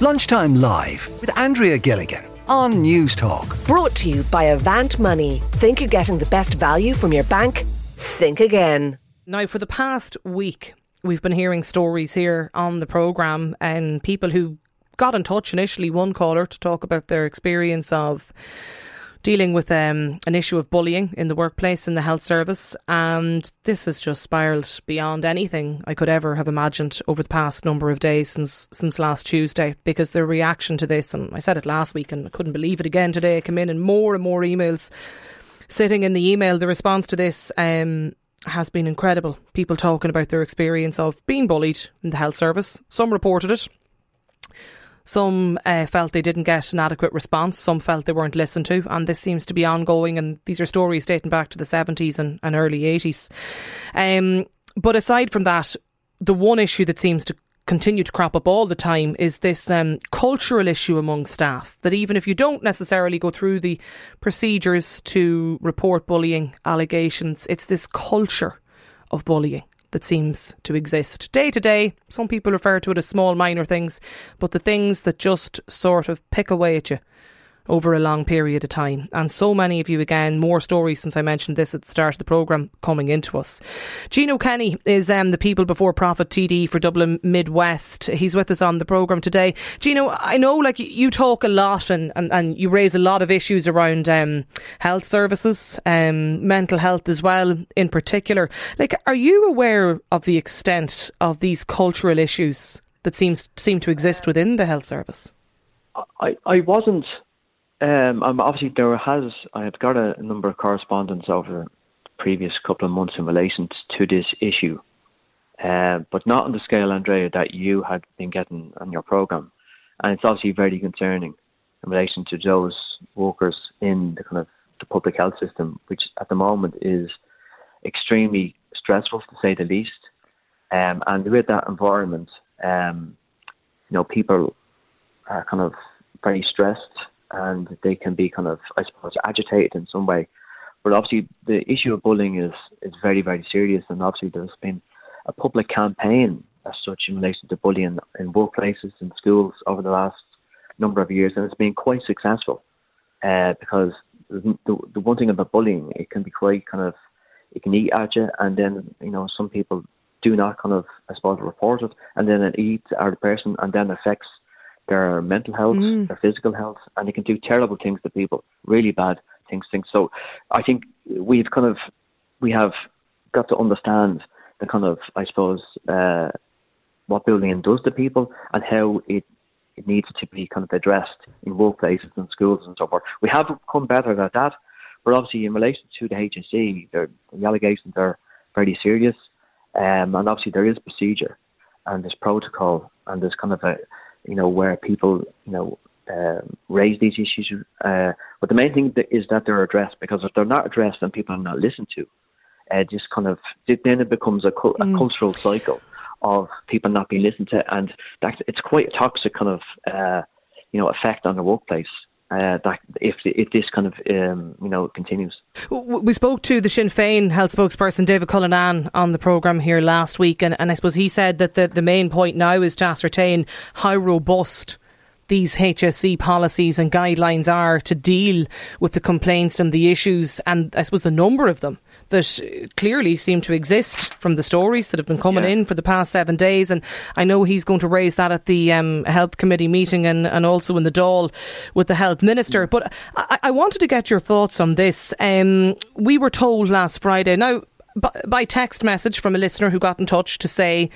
Lunchtime Live with Andrea Gilligan on Newstalk. Brought to you by Avant Money. Think you're getting the best value from your bank? Think again. Now, for the past week, we've been hearing stories here on the programme and people who got in touch initially, one caller to talk about their experience of dealing with um, an issue of bullying in the workplace in the health service. And this has just spiraled beyond anything I could ever have imagined over the past number of days since since last Tuesday. Because the reaction to this, and I said it last week and I couldn't believe it again today, I came in and more and more emails sitting in the email. The response to this um, has been incredible. People talking about their experience of being bullied in the health service. Some reported it. Some uh, felt they didn't get an adequate response. Some felt they weren't listened to. And this seems to be ongoing. And these are stories dating back to the 70s and, and early 80s. Um, but aside from that, the one issue that seems to continue to crop up all the time is this um, cultural issue among staff that even if you don't necessarily go through the procedures to report bullying allegations, it's this culture of bullying that seems to exist day to day. Some people refer to it as small, minor things, but the things that just sort of pick away at you over a long period of time. And so many of you, again, more stories since I mentioned this at the start of the programme coming into us. Gino Kenny is um, the People Before Profit TD for Dublin Midwest. He's with us on the programme today. Gino, I know like you talk a lot and, and, and you raise a lot of issues around um, health services, um, mental health as well in particular. Like, are you aware of the extent of these cultural issues that seems seem to exist within the health service? I, I wasn't um, obviously, there has I have got a, number of correspondence over the previous couple of months in relation to this issue, uh, but not on the scale, Andrea, that you had been getting on your program, and it's obviously very concerning in relation to those workers in the kind of the public health system, which at the moment is extremely stressful to say the least. Um, and with that environment, um, you know, people are kind of very stressed and they can be kind of, I suppose, agitated in some way. But obviously, the issue of bullying is is very, very serious, and obviously, there's been a public campaign as such in relation to bullying in workplaces and schools over the last number of years, and it's been quite successful uh, because the, the one thing about bullying, it can be quite kind of, it can eat at you, and then you know some people do not kind of, I suppose, report it, and then it eats at the person, and then affects their mental health, mm. their physical health, and it can do terrible things to people, really bad things. Things. So I think we've kind of we have got to understand the kind of I suppose uh, what bullying does to people and how it it needs to be kind of addressed in workplaces and schools and so forth. We have come better at that, but obviously in relation to the HSE, the allegations are very serious, um, and obviously there is procedure and there's protocol and there's kind of a you know, where people, you know, uh, raise these issues. Uh, but the main thing is that they're addressed because if they're not addressed and people are not listened to, uh, just kind of then it becomes a, cu- mm. a cultural cycle of people not being listened to, and that's it's quite a toxic kind of uh, you know effect on the workplace uh, that if if this kind of um, you know continues. We spoke to the Sinn Féin health spokesperson David Cullinane on the programme here last week, and, and I suppose he said that the, the main point now is to ascertain how robust these HSE policies and guidelines are to deal with the complaints and the issues, and I suppose the number of them that clearly seem to exist from the stories that have been coming yeah. in for the past seven days. And I know he's going to raise that at the um, health committee meeting and, and also in the Dáil with the health minister. But I, I wanted to get your thoughts on this. Um, we were told last Friday now by text message from a listener who got in touch to say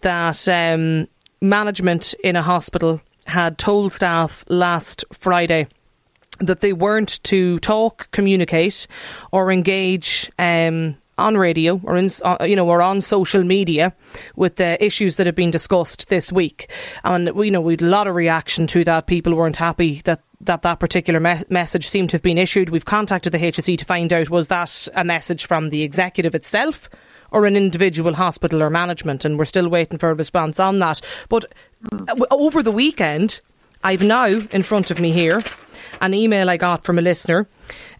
that um, management in a hospital had told staff last Friday that they weren't to talk, communicate, or engage um, on radio or in, uh, you know or on social media with the issues that have been discussed this week. And you know we had a lot of reaction to that. People weren't happy that that that particular me- message seemed to have been issued. We've contacted the HSE to find out was that a message from the executive itself or an individual hospital or management, and we're still waiting for a response on that. But uh, over the weekend, I've now in front of me here an email I got from a listener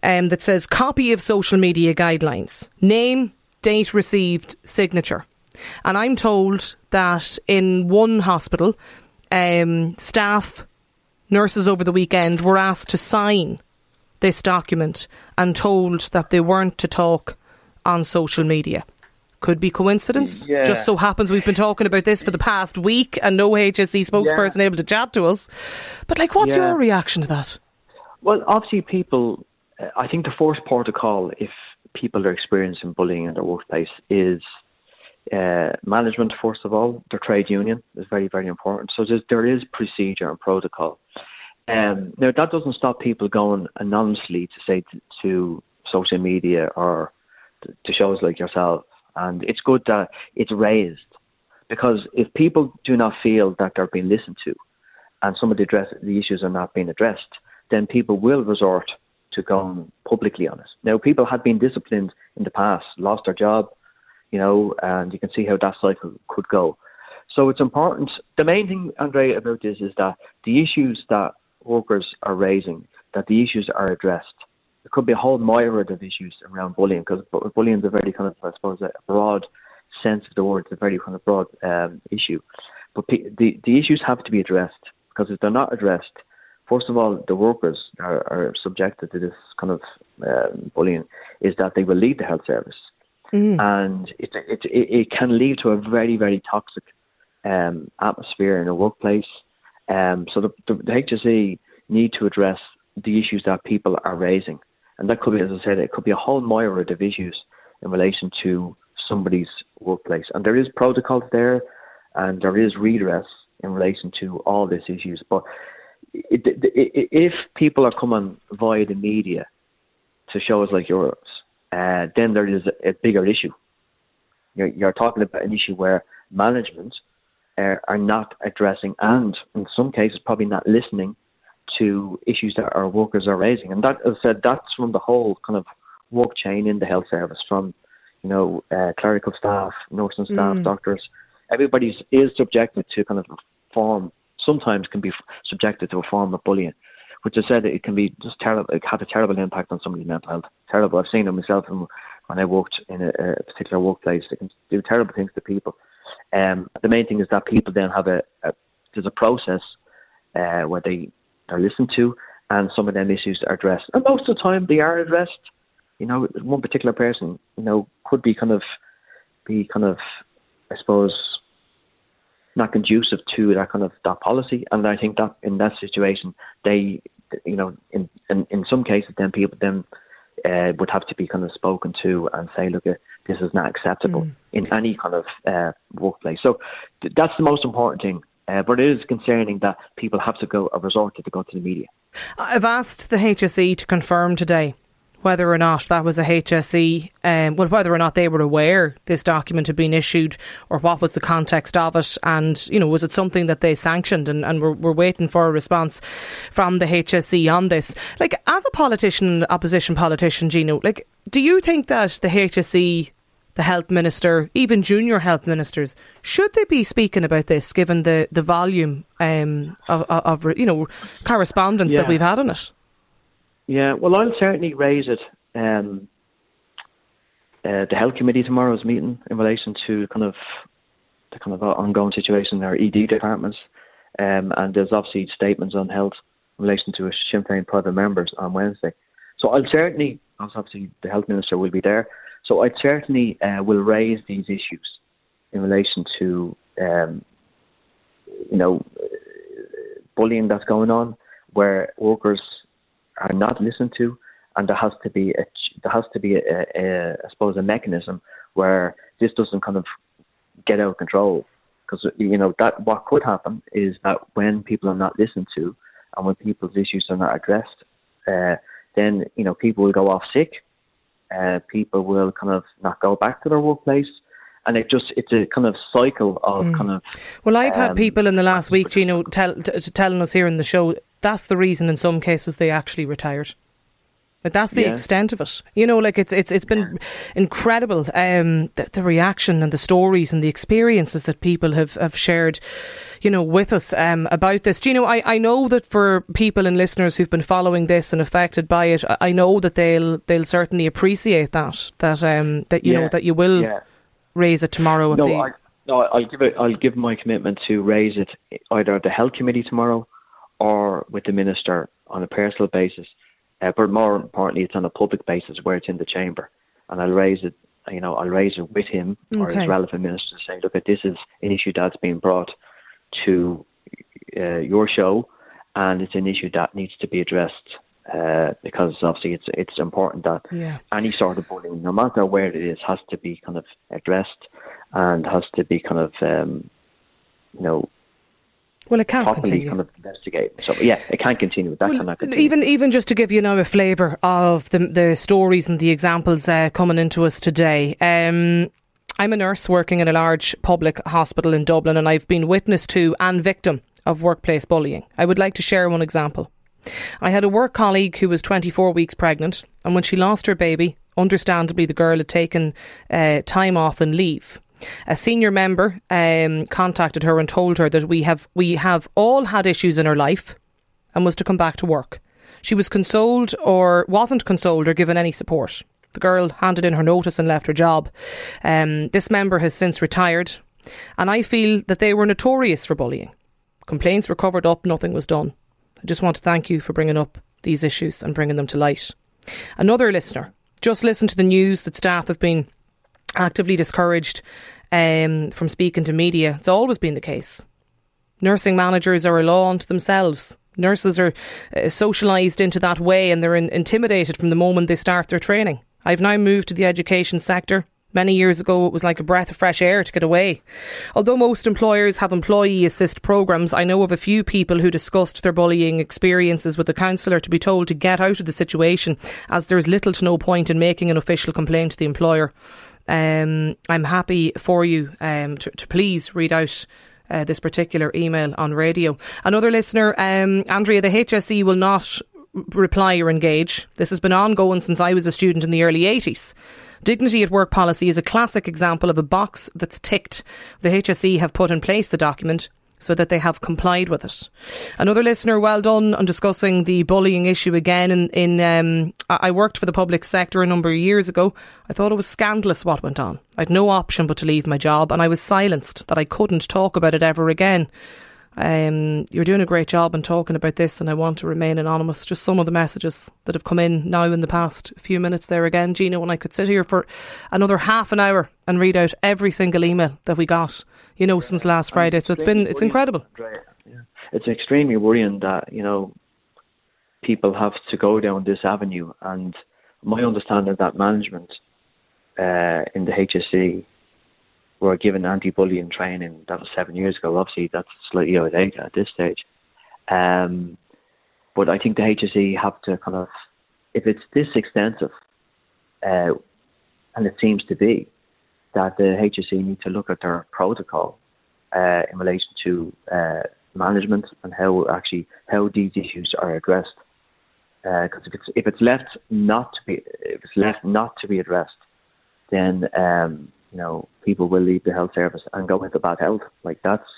um, that says copy of social media guidelines, name, date received, signature. And I'm told that in one hospital, um, staff, nurses over the weekend were asked to sign this document and told that they weren't to talk on social media. Could be coincidence. Yeah. Just so happens we've been talking about this for the past week and no HSE spokesperson able to chat to us. But like, what's Yeah. your reaction to that? Well, obviously, people. Uh, I think the first protocol, if people are experiencing bullying in their workplace, is uh, management. First of all, their trade union is very, very important. So there is procedure and protocol. Um, now that doesn't stop people going anonymously to say to, to social media or to, to shows like yourself, and it's good that it's raised because if people do not feel that they're being listened to, and some of the address the issues are not being addressed, then people will resort to going publicly on it. Now, people had been disciplined in the past, lost their job, you know, and you can see how that cycle could go. So it's important. The main thing, Andre, about this is that the issues that workers are raising, that the issues are addressed. There could be a whole myriad of issues around bullying because bullying is a very kind of, I suppose, a broad sense of the word. It's a very kind of broad um, issue. But the, the issues have to be addressed because if they're not addressed, first of all, the workers are, are subjected to this kind of um, bullying, is that they will leave the health service. And it, it, it, it can lead to a very, very toxic um, atmosphere in a workplace. Um, so the, the, the HSE need to address the issues that people are raising. And that could be, as I said, it could be a whole myriad of issues in relation to somebody's workplace. And there is protocols there and there is redress in relation to all these issues. But it, it, if people are coming via the media to shows like yours, uh, then there is a, a bigger issue. You're, you're, talking about an issue where management uh, are not addressing and, in some cases, probably not listening to issues that our workers are raising. And that, as I said, that's from the whole kind of work chain in the health service, from you know uh, clerical staff, nursing staff, Mm. doctors. Everybody is subjected to kind of form. Sometimes can be subjected to a form of bullying, which I said it can be just terrible. It have a terrible impact on somebody's mental health. Terrible. I've seen it myself when I worked in a, a particular workplace. It can do terrible things to people. Um, the main thing is that people then have a, a there's a process uh, where they are listened to and some of them issues are addressed. And most of the time they are addressed. You know, one particular person, you know, could be kind of be kind of I suppose not conducive to that kind of that policy. And I think that in that situation they you know, in in, in some cases then people then uh, would have to be kind of spoken to and say, look, uh, this is not acceptable Mm. in any kind of uh, workplace. So th- that's the most important thing. Uh, but it is concerning that people have to go a resort to, to go to the media. I've asked the HSE to confirm today whether or not that was a HSE, um, well, whether or not they were aware this document had been issued or what was the context of it. And, you know, was it something that they sanctioned? And, and we're, we're waiting for a response from the HSE on this. Like, as a politician, opposition politician, Gino, like, do you think that the HSE the health minister, even junior health ministers, should they be speaking about this, given the the volume um, of, of, of you know correspondence that we've had on it? Yeah, well, I'll certainly raise it. Um, uh, the health committee tomorrow's meeting in relation to kind of the kind of ongoing situation in our ED departments, um, and there's obviously statements on health in relation to Sinn Féin private members on Wednesday. So I'll certainly, obviously, the health minister will be there. So I certainly uh, will raise these issues in relation to, um, you know, bullying that's going on, where workers are not listened to, and there has to be a there has to be a, a, I suppose a mechanism where this doesn't kind of get out of control. Because you know that what could happen is that when people are not listened to, and when people's issues are not addressed, uh, then you know people will go off sick. Uh, people will kind of not go back to their workplace, and it just it's a kind of cycle of kind of Well, I've had Um, people in the last week, Gino, tell, t- telling us here in the show that's the reason in some cases they actually retired. But that's the Yeah. extent of it. You know, like it's it's it's been incredible. Um, the, the reaction and the stories and the experiences that people have, have shared, you know, with us um, about this. Do you know? I, I know that for people and listeners who've been following this and affected by it, I- know that they'll they'll certainly appreciate that that um that you know that you will yeah. raise it tomorrow at No, the I- No, I'll give it. I'll give my commitment to raise it either at the health committee tomorrow, or with the minister on a personal basis. Uh, but more importantly, it's on a public basis where it's in the chamber, and I'll raise it. You know, I'll raise it with him or Okay. his relevant minister, saying, "Look, at this is an issue that's been brought to uh, your show, and it's an issue that needs to be addressed." Uh, because obviously it's it's important that Yeah. any sort of bullying, no matter where it is, has to be kind of addressed and has to be kind of um, you know Well, it can't properly continue. kind of investigated. So yeah, it can continue. That Well, cannot continue. even even just to give you now a flavour of the the stories and the examples uh, coming into us today. Um, I'm a nurse working in a large public hospital in Dublin, and I've been witness to and victim of workplace bullying. I would like to share one example. I had a work colleague who was 24 weeks pregnant, and when she lost her baby, understandably the girl had taken uh, time off and leave. A senior member um, contacted her and told her that we have we have all had issues in her life, and was to come back to work. She was consoled or wasn't consoled or given any support. The girl handed in her notice and left her job. Um, this member has since retired, and I feel that they were notorious for bullying. Complaints were covered up, nothing was done. I just want to thank you for bringing up these issues and bringing them to light. Another listener just listened to the news that staff have been actively discouraged um, from speaking to media. It's always been the case. Nursing managers are a law unto themselves. Nurses are uh, socialised into that way and they're in- intimidated from the moment they start their training. I've now moved to the education sector. Many years ago, it was like a breath of fresh air to get away. Although most employers have employee assist programs, I know of a few people who discussed their bullying experiences with a counsellor to be told to get out of the situation, as there is little to no point in making an official complaint to the employer. Um, I'm happy for you um, to, to please read out uh, this particular email on radio. Another listener, um, Andrea, the HSE will not reply or engage. This has been ongoing since I was a student in the early 80s. Dignity at work policy is a classic example of a box that's ticked. The HSE have put in place the document so that they have complied with it. Another listener, well done on discussing the bullying issue again. In, in um, I I worked for the public sector a number of years ago. I thought it was scandalous what went on. I had no option but to leave my job, and I was silenced that I couldn't talk about it ever again. Um, you're doing a great job in talking about this, and I want to remain anonymous. Just some of the messages that have come in now in the past few minutes there again, Gino. When I could sit here for another half an hour and read out every single email that we got, you know, since last Friday. So it's been it's incredible. Yeah. It's extremely worrying that you know people have to go down this avenue, and my understanding that management uh, in the HSE were given anti-bullying training. That was seven years ago. Obviously, that's slightly outdated at this stage. Um, but I think the HSE have to kind of, if it's this extensive, uh, and it seems to be, that the HSE need to look at their protocol uh, in relation to uh, management and how actually how these issues are addressed. Because if it's if it's left not to be if it's left not to be addressed, then um, you know people will leave the health service and go into bad health. Like that's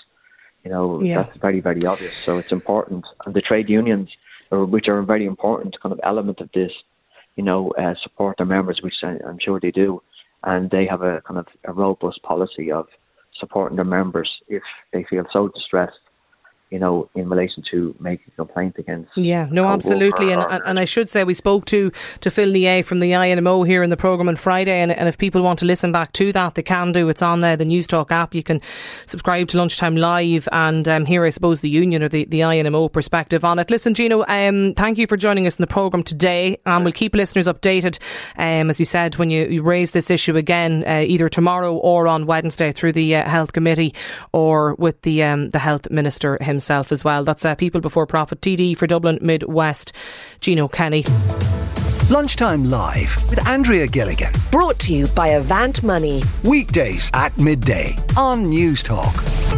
you know Yeah. that's very very obvious. So it's important, and the trade unions, or which are a very important kind of element of this, you know, uh, support their members, which I'm sure they do, and they have a kind of a robust policy of supporting their members if they feel so distressed, you know, in relation to making a complaint against. Yeah, no, absolutely, and and I should say we spoke to to Phil Nier from the INMO here in the program on Friday, and, and if people want to listen back to that, they can do. It's on there, the Newstalk app. You can subscribe to Lunchtime Live and um, hear, I suppose, the union or the, the INMO perspective on it. Listen, Gino, um, thank you for joining us in the program today, and we'll keep listeners updated. Um, as you said, when you, you raise this issue again, uh, either tomorrow or on Wednesday through the uh, health committee or with the um, the health minister himself as well. That's uh, People Before Profit TD for Dublin Mid West, Gino Kenny. Lunchtime Live with Andrea Gilligan. Brought to you by Avant Money. Weekdays at midday on Newstalk.